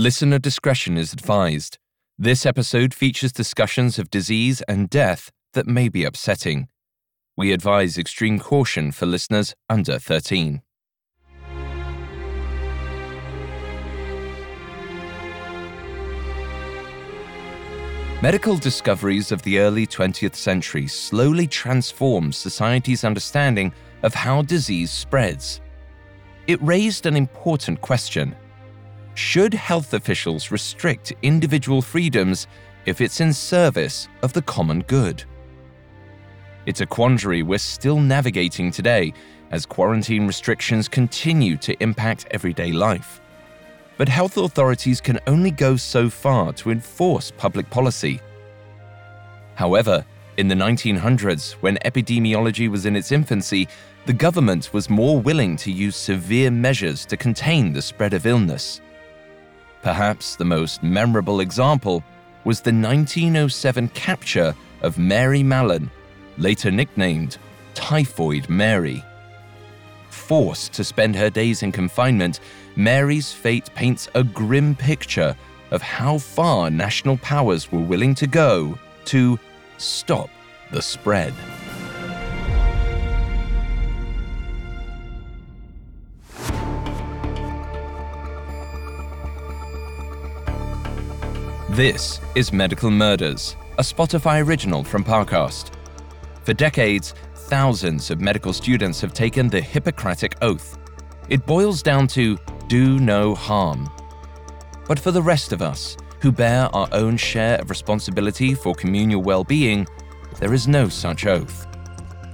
Listener discretion is advised. This episode features discussions of disease and death that may be upsetting. We advise extreme caution for listeners under 13. Medical discoveries of the early 20th century slowly transformed society's understanding of how disease spreads. It raised an important question Should health officials restrict individual freedoms if it's in service of the common good? It's a quandary we're still navigating today as quarantine restrictions continue to impact everyday life. But health authorities can only go so far to enforce public policy. However, in the 1900s, when epidemiology was in its infancy, the government was more willing to use severe measures to contain the spread of illness. Perhaps the most memorable example was the 1907 capture of Mary Mallon, later nicknamed Typhoid Mary. Forced to spend her days in confinement, Mary's fate paints a grim picture of how far national powers were willing to go to stop the spread. This is Medical Murders, a Spotify original from Parcast. For decades, thousands of medical students have taken the Hippocratic Oath. It boils down to do no harm. But for the rest of us, who bear our own share of responsibility for communal well being, there is no such oath.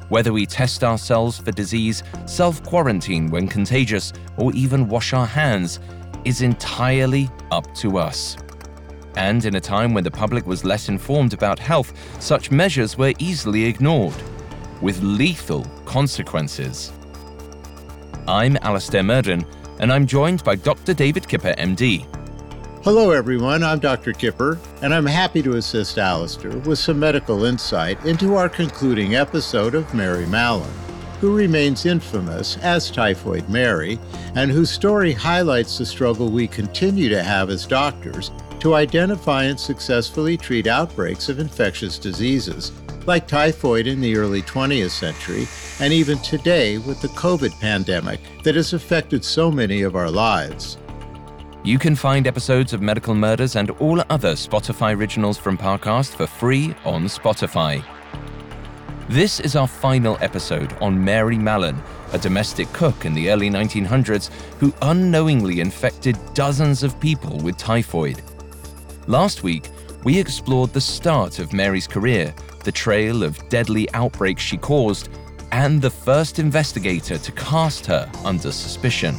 Whether we test ourselves for disease, self quarantine when contagious, or even wash our hands is entirely up to us. And in a time when the public was less informed about health, such measures were easily ignored, with lethal consequences. I'm Alastair Murden, and I'm joined by Dr. David Kipper, MD. Hello, everyone. I'm Dr. Kipper, and I'm happy to assist Alastair with some medical insight into our concluding episode of Mary Mallon, who remains infamous as Typhoid Mary, and whose story highlights the struggle we continue to have as doctors to identify and successfully treat outbreaks of infectious diseases, like typhoid in the early 20th century, and even today with the COVID pandemic that has affected so many of our lives. You can find episodes of Medical Murders and all other Spotify originals from Parcast for free on Spotify. This is our final episode on Mary Mallon, a domestic cook in the early 1900s who unknowingly infected dozens of people with typhoid. Last week, we explored the start of Mary's career, the trail of deadly outbreaks she caused, and the first investigator to cast her under suspicion.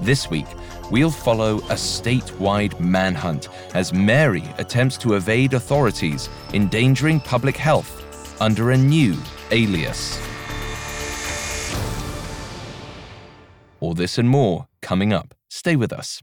This week, we'll follow a statewide manhunt as Mary attempts to evade authorities, endangering public health under a new alias. All this and more coming up. Stay with us.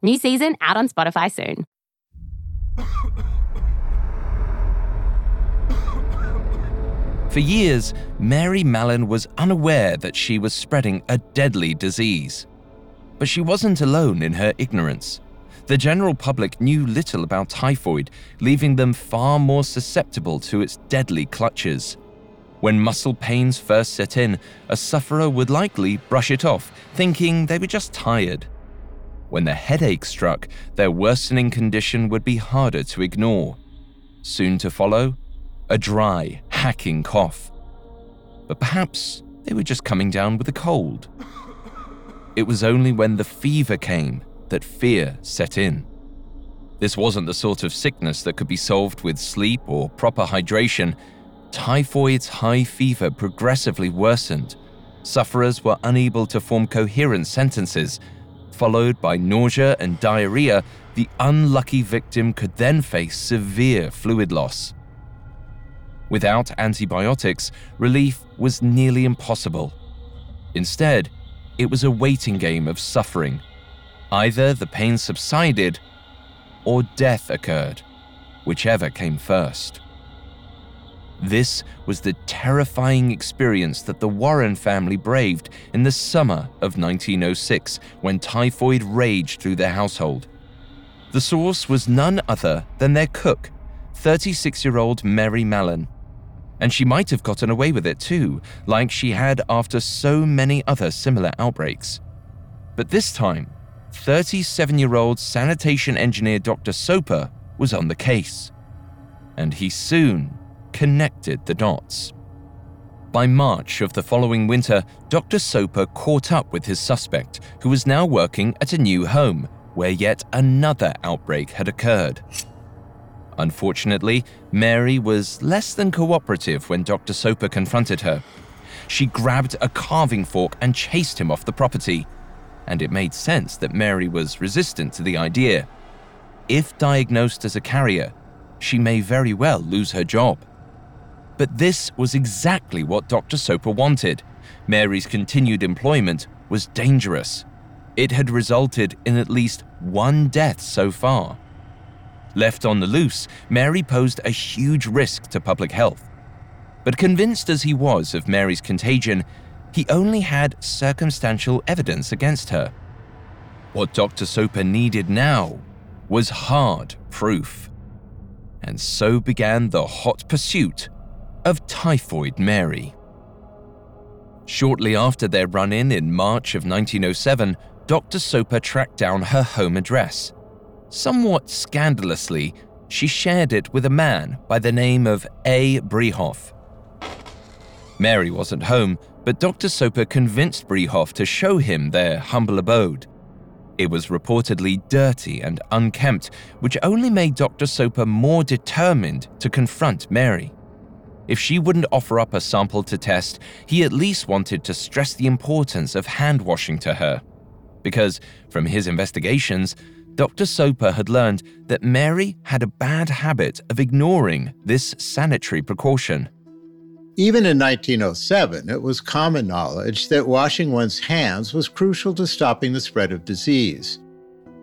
New season out on Spotify soon. For years, Mary Mallon was unaware that she was spreading a deadly disease. But she wasn't alone in her ignorance. The general public knew little about typhoid, leaving them far more susceptible to its deadly clutches. When muscle pains first set in, a sufferer would likely brush it off, thinking they were just tired. When the headache struck, their worsening condition would be harder to ignore. Soon to follow, a dry, hacking cough. But perhaps they were just coming down with a cold. It was only when the fever came that fear set in. This wasn't the sort of sickness that could be solved with sleep or proper hydration. Typhoid's high fever progressively worsened. Sufferers were unable to form coherent sentences followed by nausea and diarrhea the unlucky victim could then face severe fluid loss. Without antibiotics, relief was nearly impossible. Instead, it was a waiting game of suffering. Either the pain subsided or death occurred, whichever came first. This was the terrifying experience that the Warren family braved in the summer of 1906 when typhoid raged through their household. The source was none other than their cook, 36 year old Mary Mallon. And she might have gotten away with it too, like she had after so many other similar outbreaks. But this time, 37 year old sanitation engineer Dr. Soper was on the case. And he soon connected the dots. By March of the following winter, Dr. Soper caught up with his suspect, who was now working at a new home where yet another outbreak had occurred. Unfortunately, Mary was less than cooperative when Dr. Soper confronted her. She grabbed a carving fork and chased him off the property, and it made sense that Mary was resistant to the idea. If diagnosed as a carrier, she may very well lose her job. But this was exactly what Dr. Soper wanted. Mary's continued employment was dangerous. It had resulted in at least one death so far. Left on the loose, Mary posed a huge risk to public health. But convinced as he was of Mary's contagion, he only had circumstantial evidence against her. What Dr. Soper needed now was hard proof. And so began the hot pursuit of Typhoid Mary. Shortly after their run in in March of 1907, Dr. Soper tracked down her home address. Somewhat scandalously, she shared it with a man by the name of A. Brehoff. Mary wasn't home, but Dr. Soper convinced Brehoff to show him their humble abode. It was reportedly dirty and unkempt, which only made Dr. Soper more determined to confront Mary. If she wouldn't offer up a sample to test, he at least wanted to stress the importance of hand washing to her because, from his investigations, Dr. Soper had learned that Mary had a bad habit of ignoring this sanitary precaution. Even in 1907, it was common knowledge that washing one's hands was crucial to stopping the spread of disease.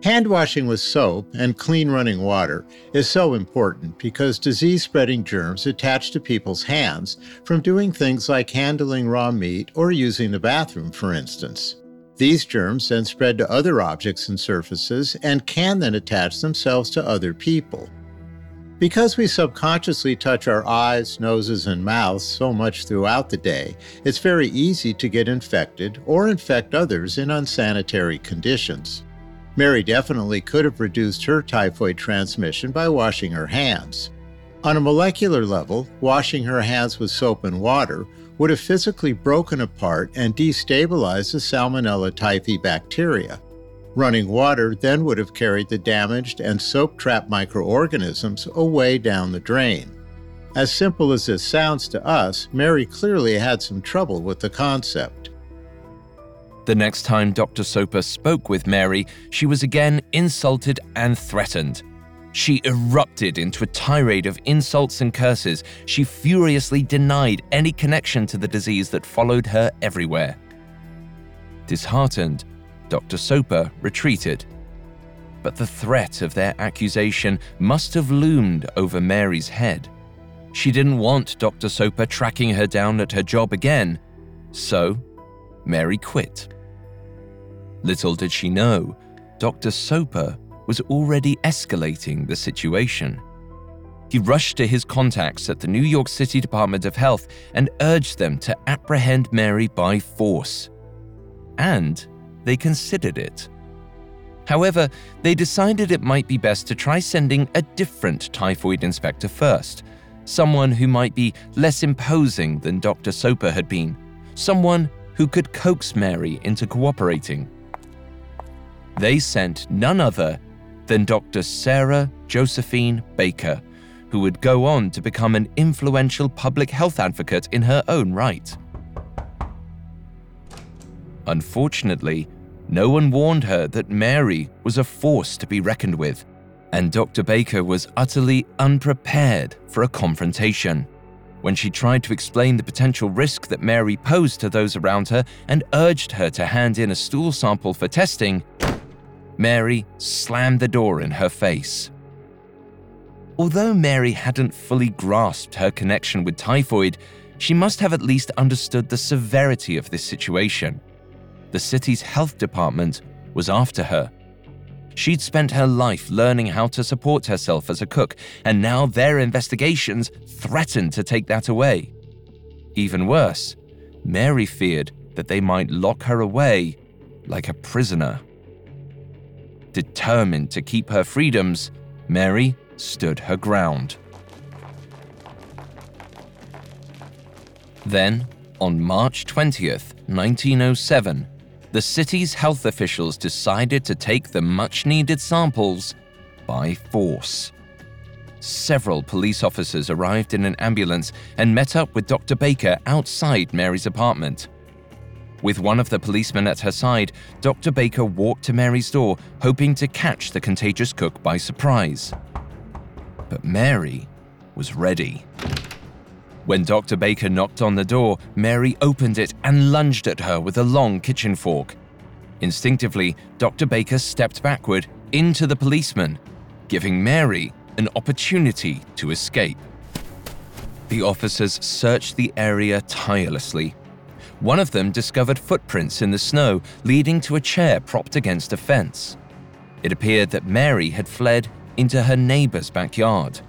Hand washing with soap and clean running water is so important because disease spreading germs attach to people's hands from doing things like handling raw meat or using the bathroom, for instance. These germs then spread to other objects and surfaces and can then attach themselves to other people. Because we subconsciously touch our eyes, noses, and mouths so much throughout the day, it's very easy to get infected or infect others in unsanitary conditions. Mary definitely could have reduced her typhoid transmission by washing her hands. On a molecular level, washing her hands with soap and water would have physically broken apart and destabilized the Salmonella typhi bacteria. Running water then would have carried the damaged and soap trapped microorganisms away down the drain. As simple as this sounds to us, Mary clearly had some trouble with the concept. The next time Dr. Soper spoke with Mary, she was again insulted and threatened. She erupted into a tirade of insults and curses. She furiously denied any connection to the disease that followed her everywhere. Disheartened, Dr. Soper retreated. But the threat of their accusation must have loomed over Mary's head. She didn't want Dr. Soper tracking her down at her job again, so Mary quit. Little did she know, Dr. Soper was already escalating the situation. He rushed to his contacts at the New York City Department of Health and urged them to apprehend Mary by force. And they considered it. However, they decided it might be best to try sending a different typhoid inspector first, someone who might be less imposing than Dr. Soper had been, someone who could coax Mary into cooperating. They sent none other than Dr. Sarah Josephine Baker, who would go on to become an influential public health advocate in her own right. Unfortunately, no one warned her that Mary was a force to be reckoned with. And Dr. Baker was utterly unprepared for a confrontation. When she tried to explain the potential risk that Mary posed to those around her and urged her to hand in a stool sample for testing, Mary slammed the door in her face. Although Mary hadn't fully grasped her connection with typhoid, she must have at least understood the severity of this situation. The city's health department was after her. She'd spent her life learning how to support herself as a cook, and now their investigations threatened to take that away. Even worse, Mary feared that they might lock her away like a prisoner. Determined to keep her freedoms, Mary stood her ground. Then, on March 20th, 1907, the city's health officials decided to take the much needed samples by force. Several police officers arrived in an ambulance and met up with Dr. Baker outside Mary's apartment. With one of the policemen at her side, Dr. Baker walked to Mary's door, hoping to catch the contagious cook by surprise. But Mary was ready. When Dr. Baker knocked on the door, Mary opened it and lunged at her with a long kitchen fork. Instinctively, Dr. Baker stepped backward into the policeman, giving Mary an opportunity to escape. The officers searched the area tirelessly. One of them discovered footprints in the snow leading to a chair propped against a fence. It appeared that Mary had fled into her neighbor's backyard.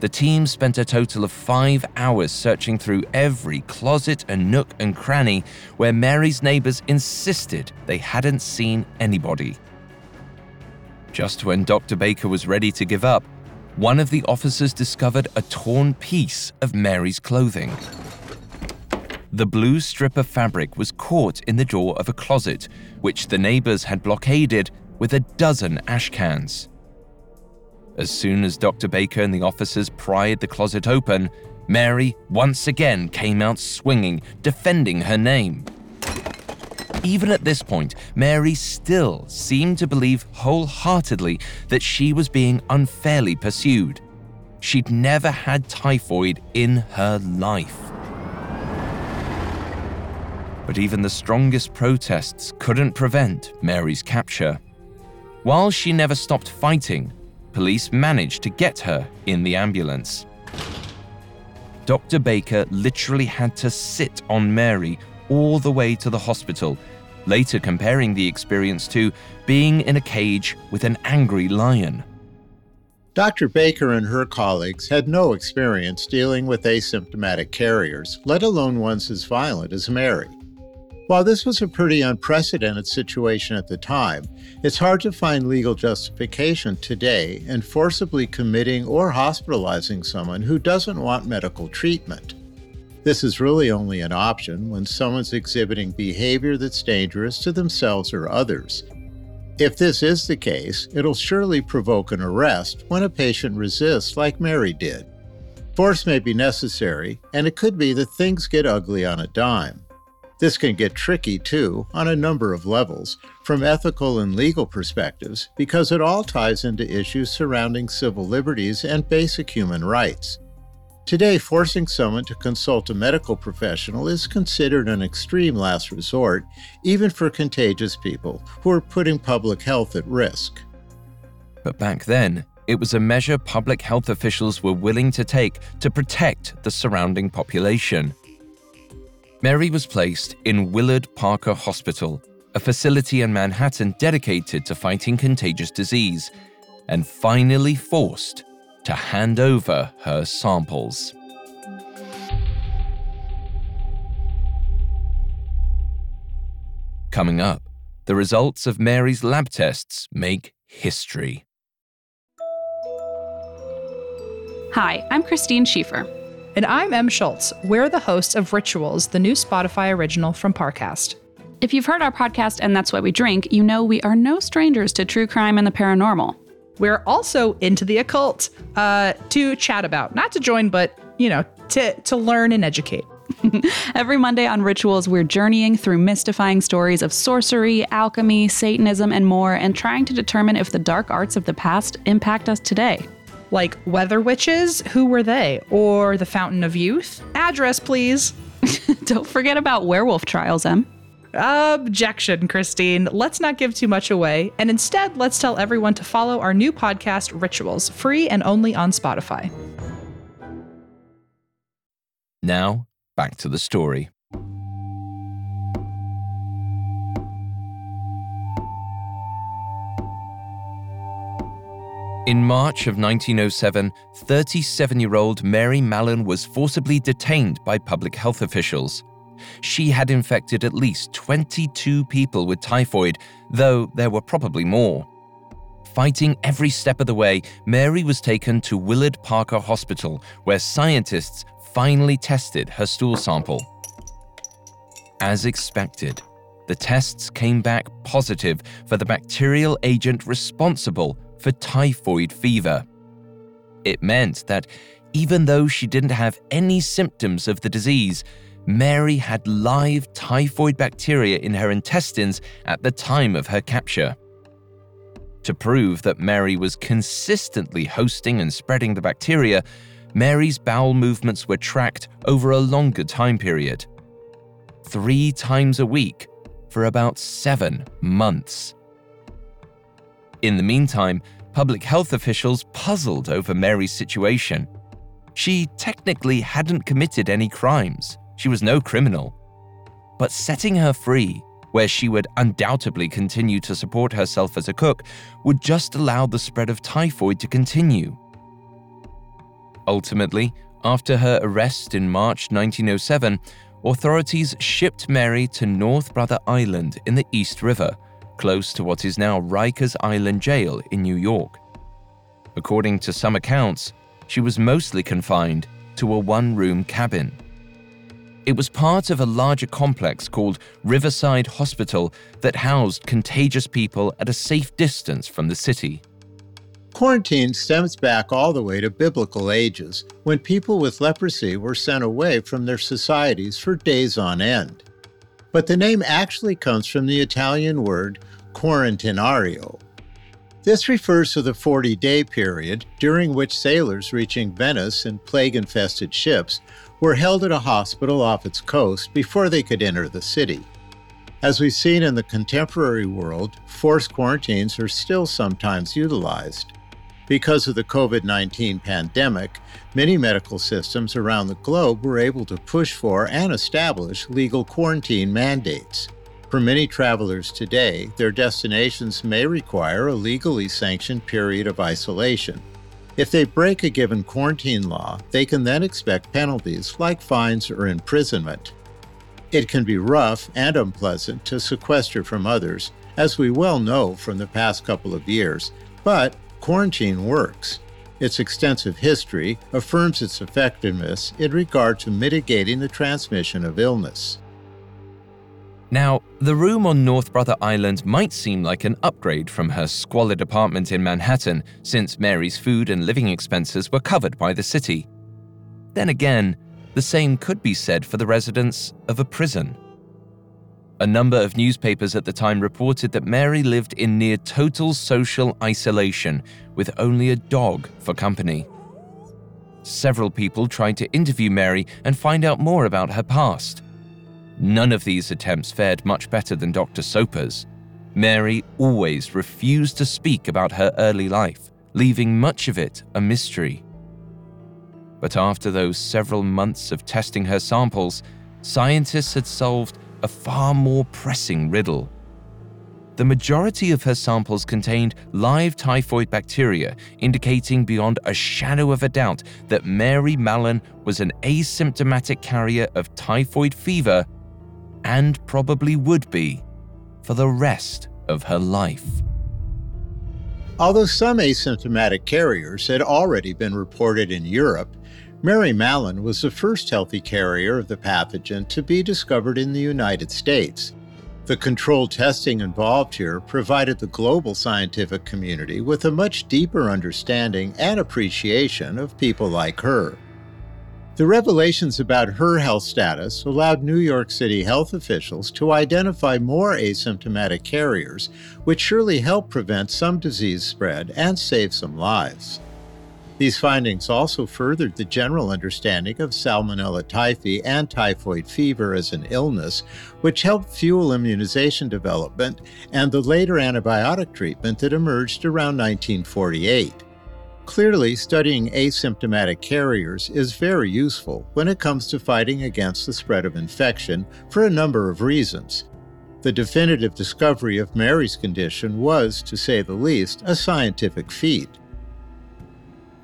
The team spent a total of five hours searching through every closet and nook and cranny where Mary's neighbors insisted they hadn't seen anybody. Just when Dr. Baker was ready to give up, one of the officers discovered a torn piece of Mary's clothing. The blue strip of fabric was caught in the door of a closet, which the neighbors had blockaded with a dozen ash cans. As soon as Dr. Baker and the officers pried the closet open, Mary once again came out swinging, defending her name. Even at this point, Mary still seemed to believe wholeheartedly that she was being unfairly pursued. She'd never had typhoid in her life. But even the strongest protests couldn't prevent Mary's capture. While she never stopped fighting, police managed to get her in the ambulance. Dr. Baker literally had to sit on Mary all the way to the hospital, later comparing the experience to being in a cage with an angry lion. Dr. Baker and her colleagues had no experience dealing with asymptomatic carriers, let alone ones as violent as Mary. While this was a pretty unprecedented situation at the time, it's hard to find legal justification today in forcibly committing or hospitalizing someone who doesn't want medical treatment. This is really only an option when someone's exhibiting behavior that's dangerous to themselves or others. If this is the case, it'll surely provoke an arrest when a patient resists, like Mary did. Force may be necessary, and it could be that things get ugly on a dime. This can get tricky too on a number of levels, from ethical and legal perspectives, because it all ties into issues surrounding civil liberties and basic human rights. Today, forcing someone to consult a medical professional is considered an extreme last resort, even for contagious people who are putting public health at risk. But back then, it was a measure public health officials were willing to take to protect the surrounding population. Mary was placed in Willard Parker Hospital, a facility in Manhattan dedicated to fighting contagious disease, and finally forced to hand over her samples. Coming up, the results of Mary's lab tests make history. Hi, I'm Christine Schieffer. And I'm Em Schultz. We're the hosts of Rituals, the new Spotify original from Parcast. If you've heard our podcast and that's why we drink, you know we are no strangers to true crime and the paranormal. We're also into the occult uh, to chat about, not to join, but you know, to to learn and educate. Every Monday on Rituals, we're journeying through mystifying stories of sorcery, alchemy, Satanism, and more, and trying to determine if the dark arts of the past impact us today. Like weather witches? Who were they? Or the Fountain of Youth? Address, please. Don't forget about werewolf trials, Em. Objection, Christine. Let's not give too much away, and instead, let's tell everyone to follow our new podcast, Rituals, free and only on Spotify. Now, back to the story. In March of 1907, 37 year old Mary Mallon was forcibly detained by public health officials. She had infected at least 22 people with typhoid, though there were probably more. Fighting every step of the way, Mary was taken to Willard Parker Hospital, where scientists finally tested her stool sample. As expected, the tests came back positive for the bacterial agent responsible for typhoid fever. It meant that even though she didn't have any symptoms of the disease, Mary had live typhoid bacteria in her intestines at the time of her capture. To prove that Mary was consistently hosting and spreading the bacteria, Mary's bowel movements were tracked over a longer time period. Three times a week for about seven months. In the meantime, public health officials puzzled over Mary's situation. She technically hadn't committed any crimes, she was no criminal. But setting her free, where she would undoubtedly continue to support herself as a cook, would just allow the spread of typhoid to continue. Ultimately, after her arrest in March 1907, authorities shipped Mary to North Brother Island in the East River close to what is now Rikers Island Jail in New York. According to some accounts, she was mostly confined to a one room cabin. It was part of a larger complex called Riverside Hospital that housed contagious people at a safe distance from the city. Quarantine stems back all the way to biblical ages, when people with leprosy were sent away from their societies for days on end. But the name actually comes from the Italian word quarantinario. This refers to the 40 day period during which sailors reaching Venice in plague infested ships were held at a hospital off its coast before they could enter the city. As we've seen in the contemporary world, forced quarantines are still sometimes utilized. Because of the COVID 19 pandemic, many medical systems around the globe were able to push for and establish legal quarantine mandates. For many travelers today, their destinations may require a legally sanctioned period of isolation. If they break a given quarantine law, they can then expect penalties like fines or imprisonment. It can be rough and unpleasant to sequester from others, as we well know from the past couple of years, but quarantine works. Its extensive history affirms its effectiveness in regard to mitigating the transmission of illness. Now, the room on North Brother Island might seem like an upgrade from her squalid apartment in Manhattan, since Mary's food and living expenses were covered by the city. Then again, the same could be said for the residents of a prison. A number of newspapers at the time reported that Mary lived in near total social isolation, with only a dog for company. Several people tried to interview Mary and find out more about her past. None of these attempts fared much better than Dr. Soper's. Mary always refused to speak about her early life, leaving much of it a mystery. But after those several months of testing her samples, scientists had solved a far more pressing riddle. The majority of her samples contained live typhoid bacteria, indicating beyond a shadow of a doubt that Mary Mallon was an asymptomatic carrier of typhoid fever and probably would be for the rest of her life. Although some asymptomatic carriers had already been reported in Europe, Mary Mallon was the first healthy carrier of the pathogen to be discovered in the United States. The controlled testing involved here provided the global scientific community with a much deeper understanding and appreciation of people like her. The revelations about her health status allowed New York City health officials to identify more asymptomatic carriers, which surely helped prevent some disease spread and save some lives. These findings also furthered the general understanding of Salmonella typhi and typhoid fever as an illness, which helped fuel immunization development and the later antibiotic treatment that emerged around 1948. Clearly, studying asymptomatic carriers is very useful when it comes to fighting against the spread of infection for a number of reasons. The definitive discovery of Mary's condition was, to say the least, a scientific feat.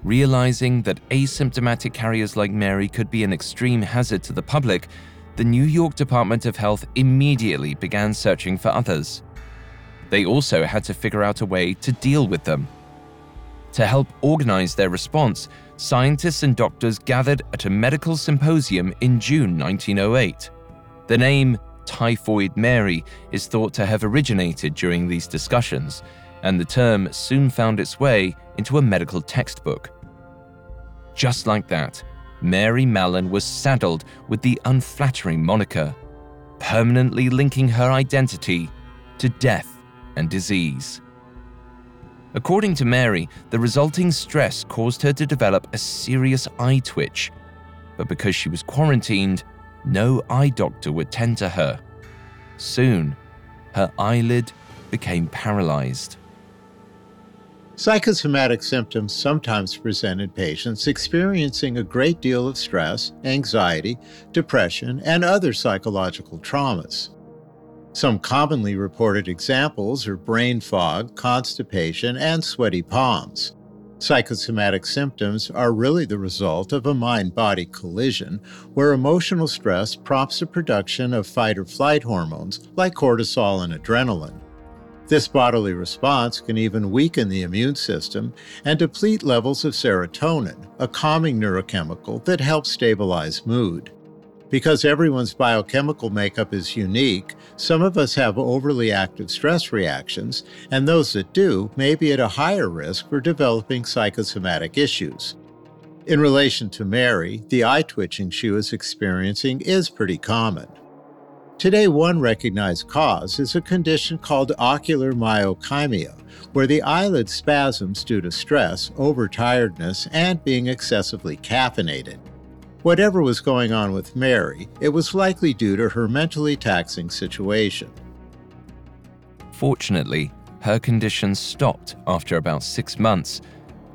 Realizing that asymptomatic carriers like Mary could be an extreme hazard to the public, the New York Department of Health immediately began searching for others. They also had to figure out a way to deal with them. To help organize their response, scientists and doctors gathered at a medical symposium in June 1908. The name Typhoid Mary is thought to have originated during these discussions, and the term soon found its way into a medical textbook. Just like that, Mary Mallon was saddled with the unflattering moniker, permanently linking her identity to death and disease. According to Mary, the resulting stress caused her to develop a serious eye twitch. But because she was quarantined, no eye doctor would tend to her. Soon, her eyelid became paralyzed. Psychosomatic symptoms sometimes present in patients experiencing a great deal of stress, anxiety, depression, and other psychological traumas. Some commonly reported examples are brain fog, constipation, and sweaty palms. Psychosomatic symptoms are really the result of a mind body collision where emotional stress prompts the production of fight or flight hormones like cortisol and adrenaline. This bodily response can even weaken the immune system and deplete levels of serotonin, a calming neurochemical that helps stabilize mood. Because everyone's biochemical makeup is unique, some of us have overly active stress reactions, and those that do may be at a higher risk for developing psychosomatic issues. In relation to Mary, the eye twitching she was experiencing is pretty common. Today, one recognized cause is a condition called ocular myokymia, where the eyelid spasms due to stress, overtiredness, and being excessively caffeinated. Whatever was going on with Mary, it was likely due to her mentally taxing situation. Fortunately, her condition stopped after about six months,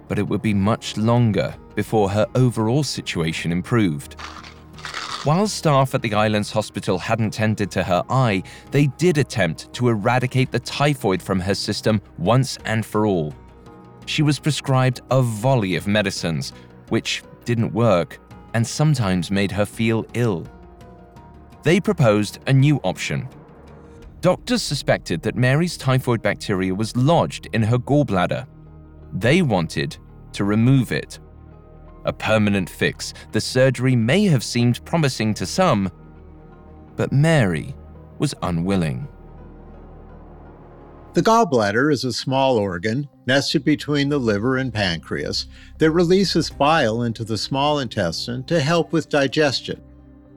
but it would be much longer before her overall situation improved. While staff at the island's hospital hadn't tended to her eye, they did attempt to eradicate the typhoid from her system once and for all. She was prescribed a volley of medicines, which didn't work and sometimes made her feel ill. They proposed a new option. Doctors suspected that Mary's typhoid bacteria was lodged in her gallbladder. They wanted to remove it. A permanent fix, the surgery may have seemed promising to some, but Mary was unwilling. The gallbladder is a small organ nested between the liver and pancreas that releases bile into the small intestine to help with digestion.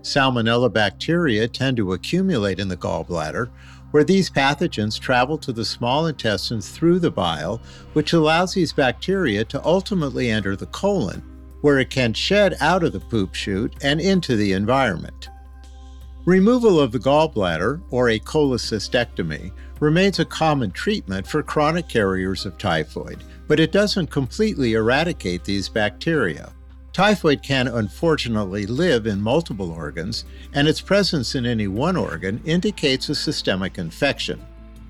Salmonella bacteria tend to accumulate in the gallbladder, where these pathogens travel to the small intestines through the bile, which allows these bacteria to ultimately enter the colon, where it can shed out of the poop chute and into the environment. Removal of the gallbladder, or a cholecystectomy, remains a common treatment for chronic carriers of typhoid, but it doesn't completely eradicate these bacteria. Typhoid can unfortunately live in multiple organs, and its presence in any one organ indicates a systemic infection.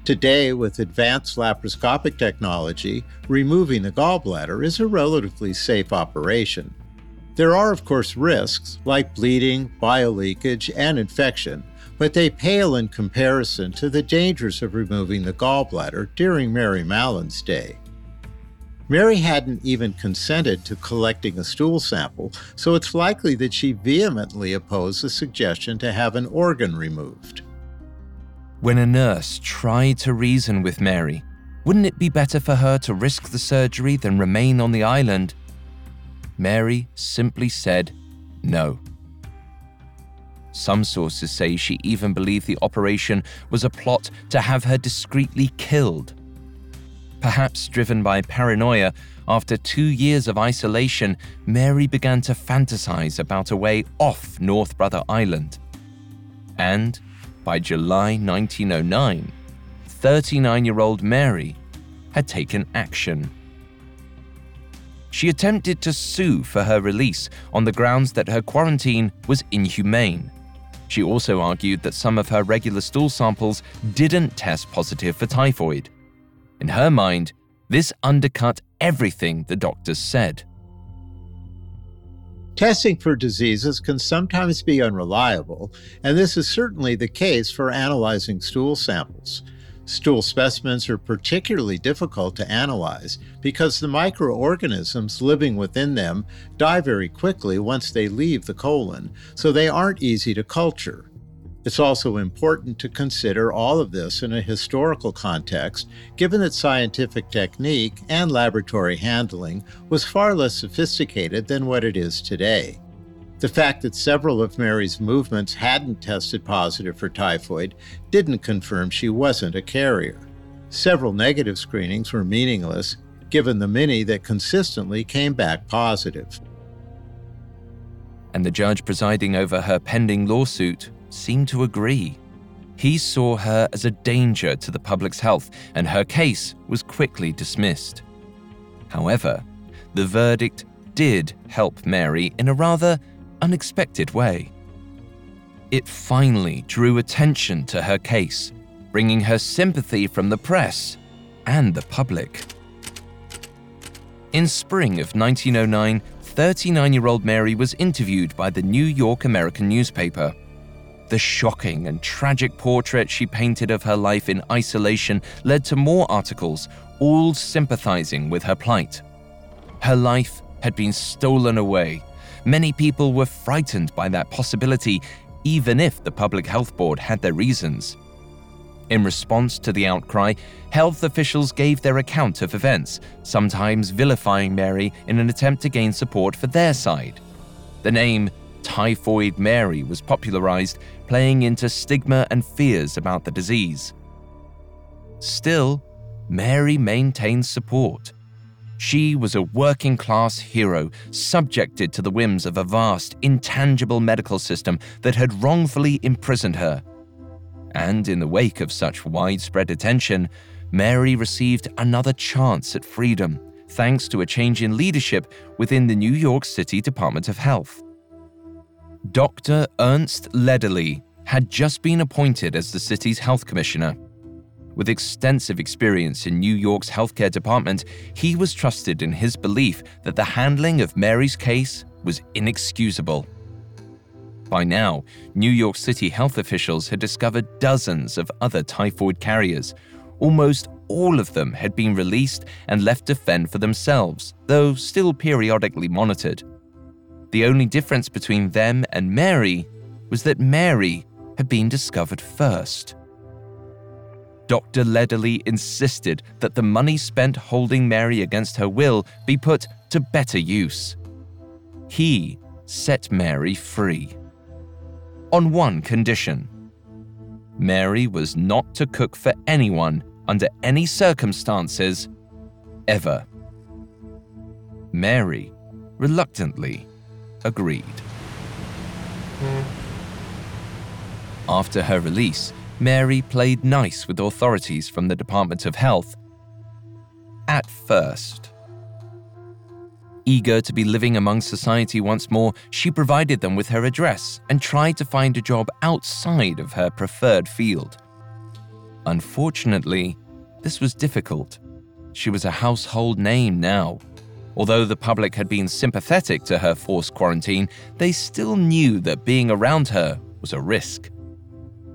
Today, with advanced laparoscopic technology, removing the gallbladder is a relatively safe operation. There are, of course, risks like bleeding, bile leakage, and infection, but they pale in comparison to the dangers of removing the gallbladder during Mary Mallon's day. Mary hadn't even consented to collecting a stool sample, so it's likely that she vehemently opposed the suggestion to have an organ removed. When a nurse tried to reason with Mary, wouldn't it be better for her to risk the surgery than remain on the island? Mary simply said No. Some sources say she even believed the operation was a plot to have her discreetly killed. Perhaps driven by paranoia, after two years of isolation, Mary began to fantasize about a way off North Brother Island. And by July 1909, 39 year old Mary had taken action. She attempted to sue for her release on the grounds that her quarantine was inhumane. She also argued that some of her regular stool samples didn't test positive for typhoid. In her mind, this undercut everything the doctors said. Testing for diseases can sometimes be unreliable, and this is certainly the case for analyzing stool samples. Stool specimens are particularly difficult to analyze because the microorganisms living within them die very quickly once they leave the colon, so they aren't easy to culture. It's also important to consider all of this in a historical context, given that scientific technique and laboratory handling was far less sophisticated than what it is today. The fact that several of Mary's movements hadn't tested positive for typhoid didn't confirm she wasn't a carrier. Several negative screenings were meaningless, given the many that consistently came back positive. And the judge presiding over her pending lawsuit seemed to agree. He saw her as a danger to the public's health, and her case was quickly dismissed. However, the verdict did help Mary in a rather unexpected way. It finally drew attention to her case, bringing her sympathy from the press and the public. In spring of 1909, 39 year old Mary was interviewed by the New York American newspaper. The shocking and tragic portrait she painted of her life in isolation led to more articles, all sympathizing with her plight. Her life had been stolen away Many people were frightened by that possibility, even if the Public Health Board had their reasons. In response to the outcry, health officials gave their account of events, sometimes vilifying Mary in an attempt to gain support for their side. The name Typhoid Mary was popularized, playing into stigma and fears about the disease. Still, Mary maintained support. She was a working class hero, subjected to the whims of a vast, intangible medical system that had wrongfully imprisoned her. And in the wake of such widespread attention, Mary received another chance at freedom thanks to a change in leadership within the New York City Department of Health. Dr. Ernst Lederle had just been appointed as the city's health commissioner. With extensive experience in New York's healthcare department, he was trusted in his belief that the handling of Mary's case was inexcusable. By now, New York City health officials had discovered dozens of other typhoid carriers. Almost all of them had been released and left to fend for themselves, though still periodically monitored. The only difference between them and Mary was that Mary had been discovered first. Dr. Lederle insisted that the money spent holding Mary against her will be put to better use. He set Mary free. On one condition Mary was not to cook for anyone under any circumstances, ever. Mary reluctantly agreed. After her release, Mary played nice with authorities from the Department of Health. At first. Eager to be living among society once more, she provided them with her address and tried to find a job outside of her preferred field. Unfortunately, this was difficult. She was a household name now. Although the public had been sympathetic to her forced quarantine, they still knew that being around her was a risk.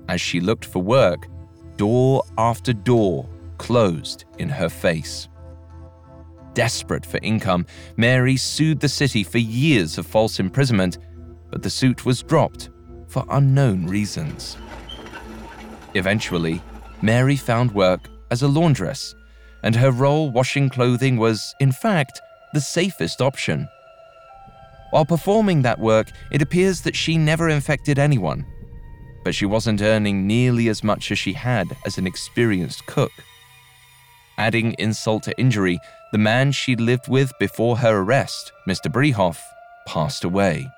As she looked for work, door after door closed in her face. Desperate for income, Mary sued the city for years of false imprisonment, but the suit was dropped for unknown reasons. Eventually, Mary found work as a laundress, and her role washing clothing was, in fact, the safest option. While performing that work, it appears that she never infected anyone. But she wasn't earning nearly as much as she had as an experienced cook. Adding insult to injury, the man she lived with before her arrest, Mr. Brehoff, passed away.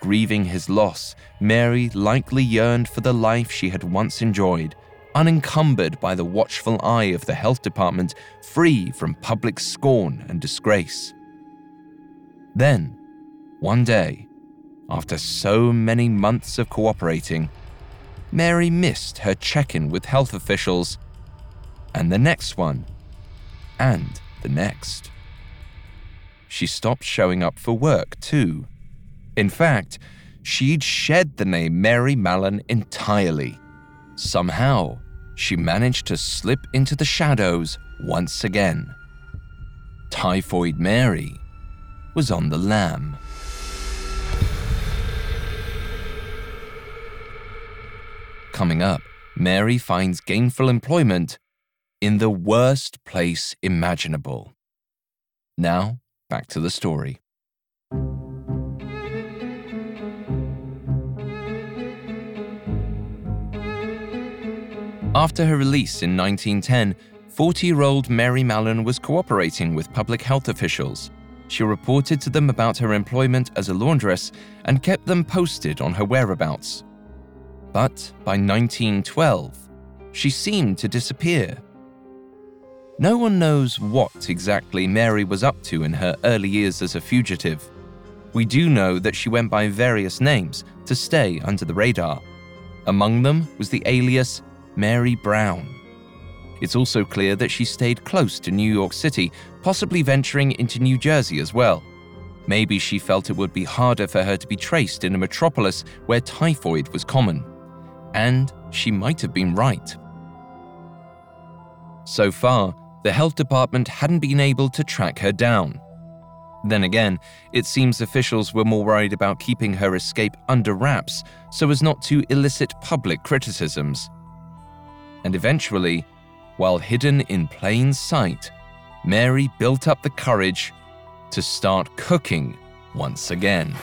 Grieving his loss, Mary likely yearned for the life she had once enjoyed, unencumbered by the watchful eye of the health department, free from public scorn and disgrace. Then, one day, after so many months of cooperating, Mary missed her check in with health officials, and the next one, and the next. She stopped showing up for work, too. In fact, she'd shed the name Mary Mallon entirely. Somehow, she managed to slip into the shadows once again. Typhoid Mary was on the lam. Coming up, Mary finds gainful employment in the worst place imaginable. Now, back to the story. After her release in 1910, 40 year old Mary Mallon was cooperating with public health officials. She reported to them about her employment as a laundress and kept them posted on her whereabouts. But by 1912, she seemed to disappear. No one knows what exactly Mary was up to in her early years as a fugitive. We do know that she went by various names to stay under the radar. Among them was the alias Mary Brown. It's also clear that she stayed close to New York City, possibly venturing into New Jersey as well. Maybe she felt it would be harder for her to be traced in a metropolis where typhoid was common. And she might have been right. So far, the health department hadn't been able to track her down. Then again, it seems officials were more worried about keeping her escape under wraps so as not to elicit public criticisms. And eventually, while hidden in plain sight, Mary built up the courage to start cooking once again.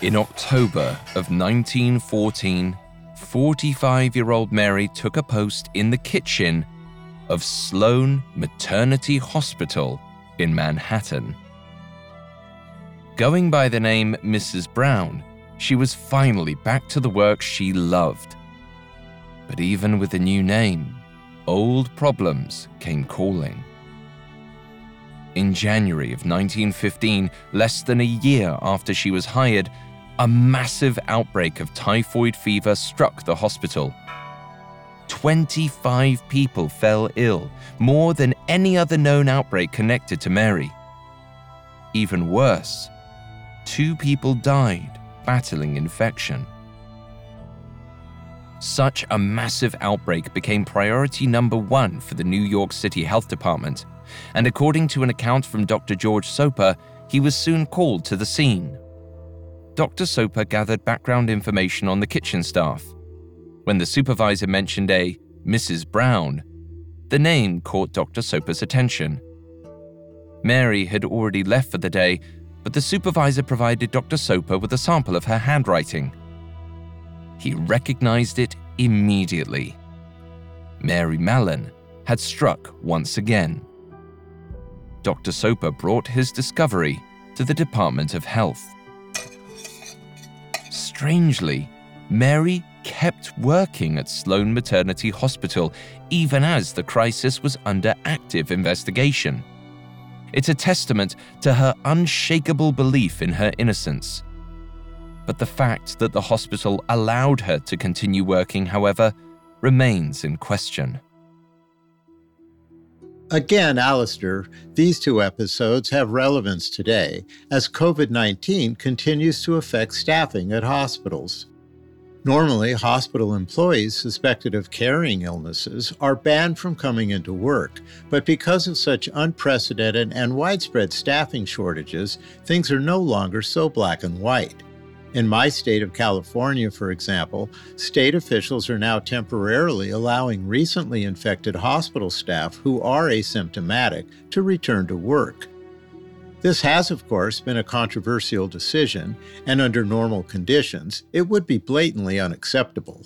In October of 1914, 45 year old Mary took a post in the kitchen of Sloane Maternity Hospital in Manhattan. Going by the name Mrs. Brown, she was finally back to the work she loved. But even with a new name, old problems came calling. In January of 1915, less than a year after she was hired, a massive outbreak of typhoid fever struck the hospital. 25 people fell ill, more than any other known outbreak connected to Mary. Even worse, two people died battling infection. Such a massive outbreak became priority number one for the New York City Health Department, and according to an account from Dr. George Soper, he was soon called to the scene. Dr. Soper gathered background information on the kitchen staff. When the supervisor mentioned a Mrs. Brown, the name caught Dr. Soper's attention. Mary had already left for the day, but the supervisor provided Dr. Soper with a sample of her handwriting. He recognized it immediately. Mary Mallon had struck once again. Dr. Soper brought his discovery to the Department of Health. Strangely, Mary kept working at Sloane Maternity Hospital even as the crisis was under active investigation. It's a testament to her unshakable belief in her innocence. But the fact that the hospital allowed her to continue working, however, remains in question. Again, Alastair, these two episodes have relevance today as COVID 19 continues to affect staffing at hospitals. Normally, hospital employees suspected of carrying illnesses are banned from coming into work, but because of such unprecedented and widespread staffing shortages, things are no longer so black and white. In my state of California, for example, state officials are now temporarily allowing recently infected hospital staff who are asymptomatic to return to work. This has, of course, been a controversial decision, and under normal conditions, it would be blatantly unacceptable.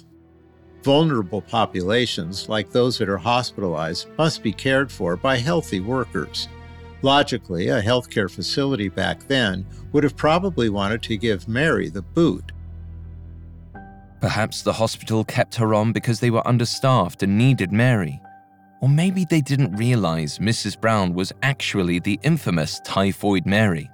Vulnerable populations, like those that are hospitalized, must be cared for by healthy workers. Logically, a healthcare facility back then would have probably wanted to give Mary the boot. Perhaps the hospital kept her on because they were understaffed and needed Mary. Or maybe they didn't realize Mrs. Brown was actually the infamous Typhoid Mary.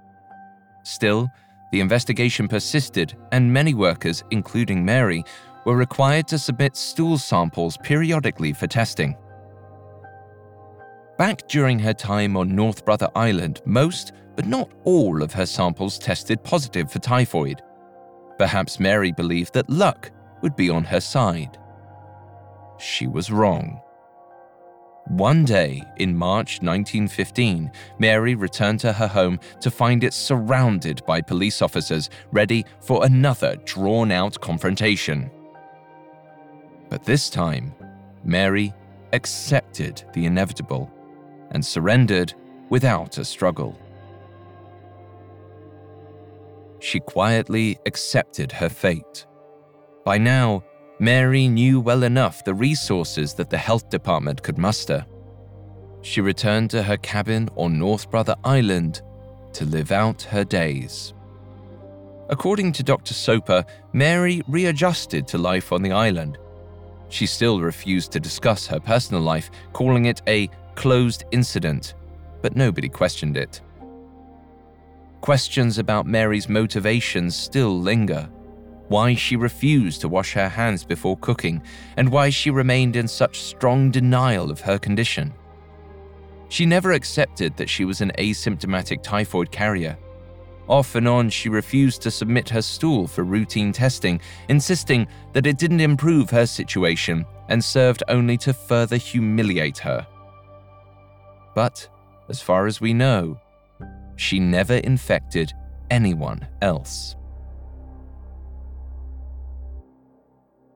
Still, the investigation persisted, and many workers, including Mary, were required to submit stool samples periodically for testing. Back during her time on North Brother Island, most, but not all, of her samples tested positive for typhoid. Perhaps Mary believed that luck would be on her side. She was wrong. One day in March 1915, Mary returned to her home to find it surrounded by police officers ready for another drawn out confrontation. But this time, Mary accepted the inevitable and surrendered without a struggle. She quietly accepted her fate. By now, Mary knew well enough the resources that the health department could muster. She returned to her cabin on North Brother Island to live out her days. According to Dr. Soper, Mary readjusted to life on the island. She still refused to discuss her personal life, calling it a closed incident, but nobody questioned it. Questions about Mary's motivations still linger. Why she refused to wash her hands before cooking, and why she remained in such strong denial of her condition. She never accepted that she was an asymptomatic typhoid carrier. Off and on, she refused to submit her stool for routine testing, insisting that it didn't improve her situation and served only to further humiliate her. But, as far as we know, she never infected anyone else.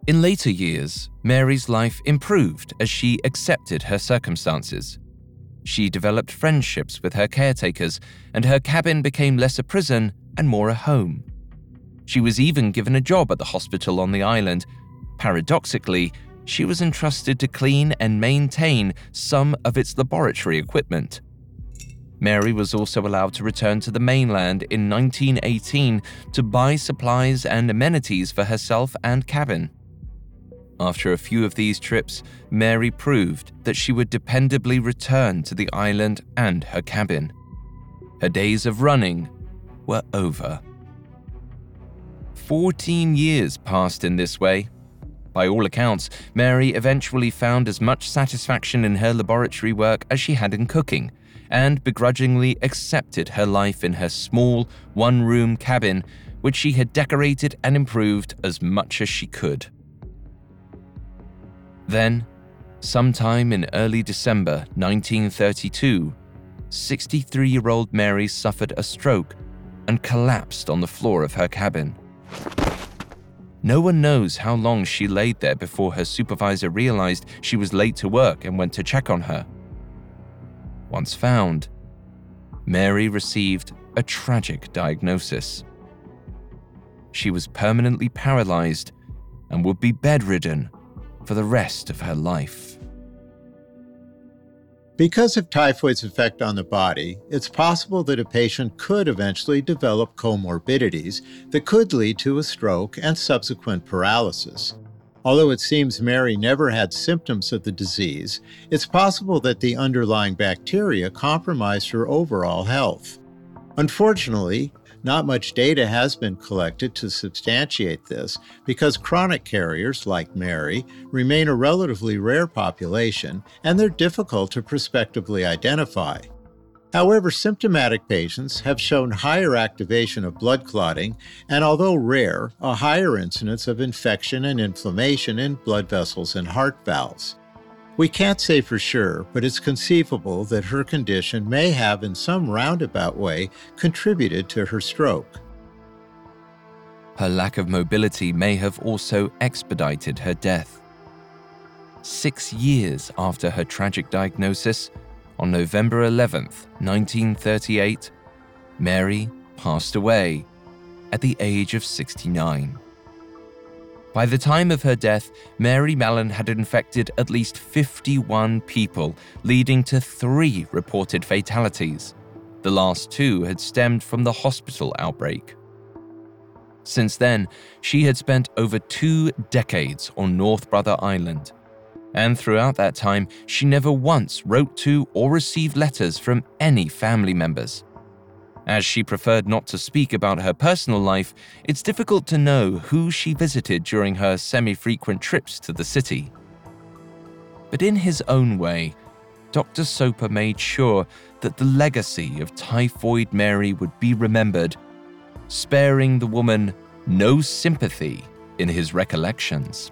In later years, Mary's life improved as she accepted her circumstances. She developed friendships with her caretakers, and her cabin became less a prison and more a home. She was even given a job at the hospital on the island. Paradoxically, she was entrusted to clean and maintain some of its laboratory equipment. Mary was also allowed to return to the mainland in 1918 to buy supplies and amenities for herself and cabin. After a few of these trips, Mary proved that she would dependably return to the island and her cabin. Her days of running were over. 14 years passed in this way by all accounts, Mary eventually found as much satisfaction in her laboratory work as she had in cooking, and begrudgingly accepted her life in her small, one room cabin, which she had decorated and improved as much as she could. Then, sometime in early December 1932, 63 year old Mary suffered a stroke and collapsed on the floor of her cabin. No one knows how long she laid there before her supervisor realized she was late to work and went to check on her. Once found, Mary received a tragic diagnosis. She was permanently paralyzed and would be bedridden for the rest of her life. Because of typhoid's effect on the body, it's possible that a patient could eventually develop comorbidities that could lead to a stroke and subsequent paralysis. Although it seems Mary never had symptoms of the disease, it's possible that the underlying bacteria compromised her overall health. Unfortunately, not much data has been collected to substantiate this because chronic carriers, like Mary, remain a relatively rare population and they're difficult to prospectively identify. However, symptomatic patients have shown higher activation of blood clotting and, although rare, a higher incidence of infection and inflammation in blood vessels and heart valves. We can't say for sure, but it's conceivable that her condition may have, in some roundabout way, contributed to her stroke. Her lack of mobility may have also expedited her death. Six years after her tragic diagnosis, on November 11th, 1938, Mary passed away at the age of 69. By the time of her death, Mary Mallon had infected at least 51 people, leading to three reported fatalities. The last two had stemmed from the hospital outbreak. Since then, she had spent over two decades on North Brother Island. And throughout that time, she never once wrote to or received letters from any family members. As she preferred not to speak about her personal life, it's difficult to know who she visited during her semi frequent trips to the city. But in his own way, Dr. Soper made sure that the legacy of Typhoid Mary would be remembered, sparing the woman no sympathy in his recollections.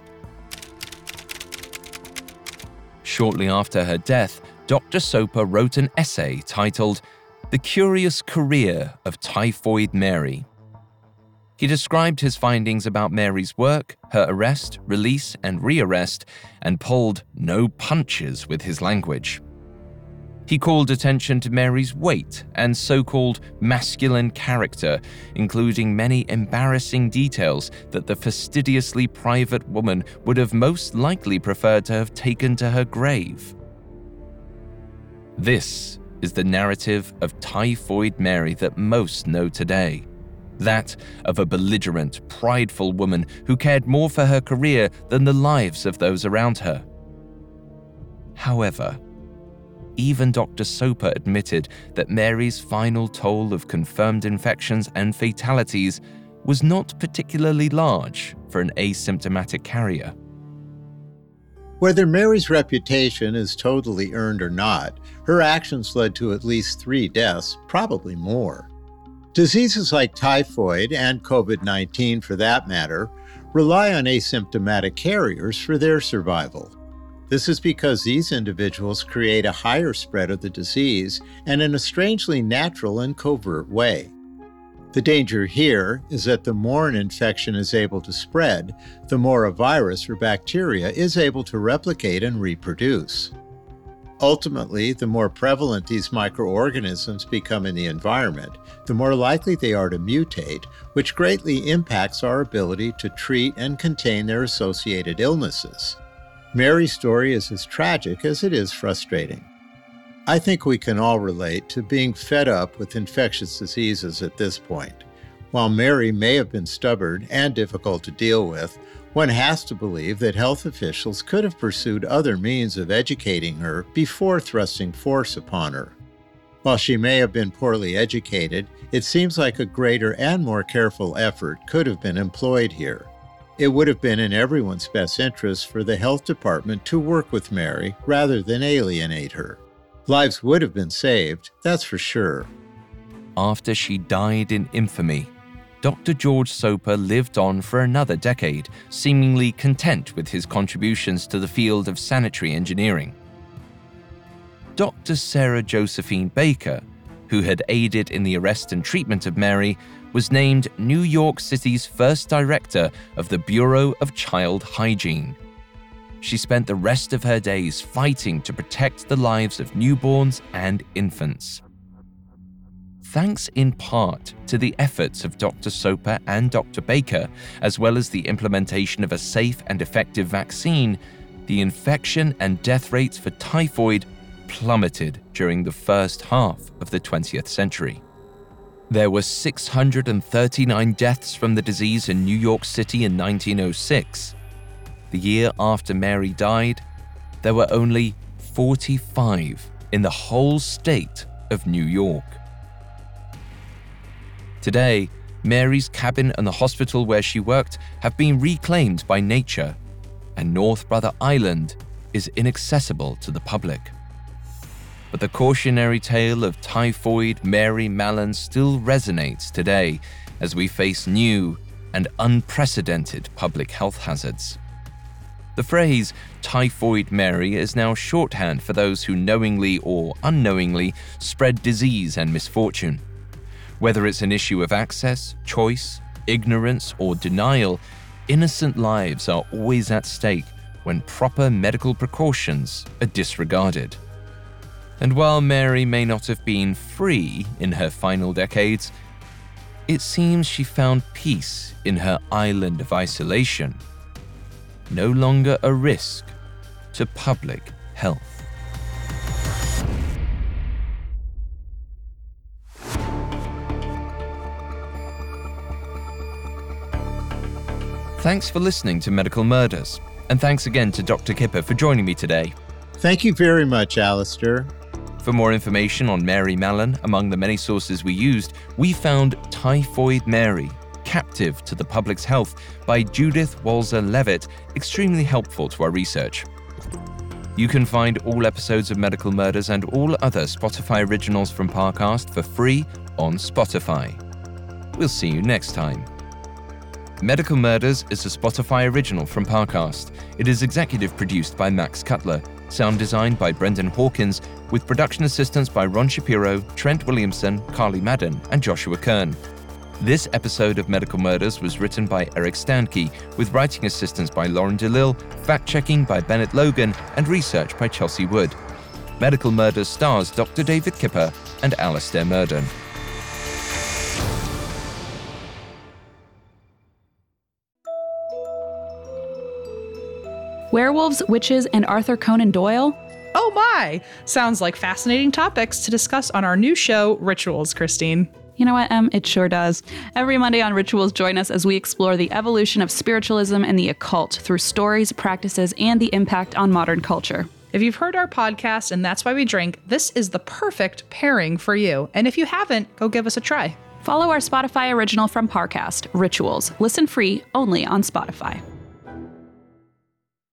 Shortly after her death, Dr. Soper wrote an essay titled The Curious Career of Typhoid Mary. He described his findings about Mary's work, her arrest, release, and rearrest, and pulled no punches with his language. He called attention to Mary's weight and so called masculine character, including many embarrassing details that the fastidiously private woman would have most likely preferred to have taken to her grave. This is the narrative of Typhoid Mary that most know today. That of a belligerent, prideful woman who cared more for her career than the lives of those around her. However, even Dr. Soper admitted that Mary's final toll of confirmed infections and fatalities was not particularly large for an asymptomatic carrier. Whether Mary's reputation is totally earned or not, her actions led to at least three deaths, probably more. Diseases like typhoid and COVID 19, for that matter, rely on asymptomatic carriers for their survival. This is because these individuals create a higher spread of the disease and in a strangely natural and covert way. The danger here is that the more an infection is able to spread, the more a virus or bacteria is able to replicate and reproduce. Ultimately, the more prevalent these microorganisms become in the environment, the more likely they are to mutate, which greatly impacts our ability to treat and contain their associated illnesses. Mary's story is as tragic as it is frustrating. I think we can all relate to being fed up with infectious diseases at this point. While Mary may have been stubborn and difficult to deal with, one has to believe that health officials could have pursued other means of educating her before thrusting force upon her. While she may have been poorly educated, it seems like a greater and more careful effort could have been employed here. It would have been in everyone's best interest for the health department to work with Mary rather than alienate her. Lives would have been saved, that's for sure. After she died in infamy, Dr. George Soper lived on for another decade, seemingly content with his contributions to the field of sanitary engineering. Dr. Sarah Josephine Baker, who had aided in the arrest and treatment of Mary, was named New York City's first director of the Bureau of Child Hygiene. She spent the rest of her days fighting to protect the lives of newborns and infants. Thanks in part to the efforts of Dr. Soper and Dr. Baker, as well as the implementation of a safe and effective vaccine, the infection and death rates for typhoid plummeted during the first half of the 20th century. There were 639 deaths from the disease in New York City in 1906. The year after Mary died, there were only 45 in the whole state of New York. Today, Mary's cabin and the hospital where she worked have been reclaimed by nature, and North Brother Island is inaccessible to the public. But the cautionary tale of typhoid Mary Mallon still resonates today as we face new and unprecedented public health hazards. The phrase Typhoid Mary is now shorthand for those who knowingly or unknowingly spread disease and misfortune. Whether it's an issue of access, choice, ignorance, or denial, innocent lives are always at stake when proper medical precautions are disregarded. And while Mary may not have been free in her final decades, it seems she found peace in her island of isolation, no longer a risk to public health. Thanks for listening to Medical Murders, and thanks again to Dr. Kipper for joining me today. Thank you very much, Alastair. For more information on Mary Mallon, among the many sources we used, we found Typhoid Mary, Captive to the Public's Health by Judith Walzer Leavitt, extremely helpful to our research. You can find all episodes of Medical Murders and all other Spotify originals from Parcast for free on Spotify. We'll see you next time. Medical Murders is a Spotify original from Parcast. It is executive produced by Max Cutler, sound designed by Brendan Hawkins, with production assistance by Ron Shapiro, Trent Williamson, Carly Madden, and Joshua Kern. This episode of Medical Murders was written by Eric Standke, with writing assistance by Lauren DeLille, fact checking by Bennett Logan, and research by Chelsea Wood. Medical Murders stars Dr. David Kipper and Alastair Murden. Werewolves, witches, and Arthur Conan Doyle? Oh my! Sounds like fascinating topics to discuss on our new show, Rituals, Christine. You know what, Em? It sure does. Every Monday on Rituals, join us as we explore the evolution of spiritualism and the occult through stories, practices, and the impact on modern culture. If you've heard our podcast and that's why we drink, this is the perfect pairing for you. And if you haven't, go give us a try. Follow our Spotify original from Parcast, Rituals. Listen free only on Spotify.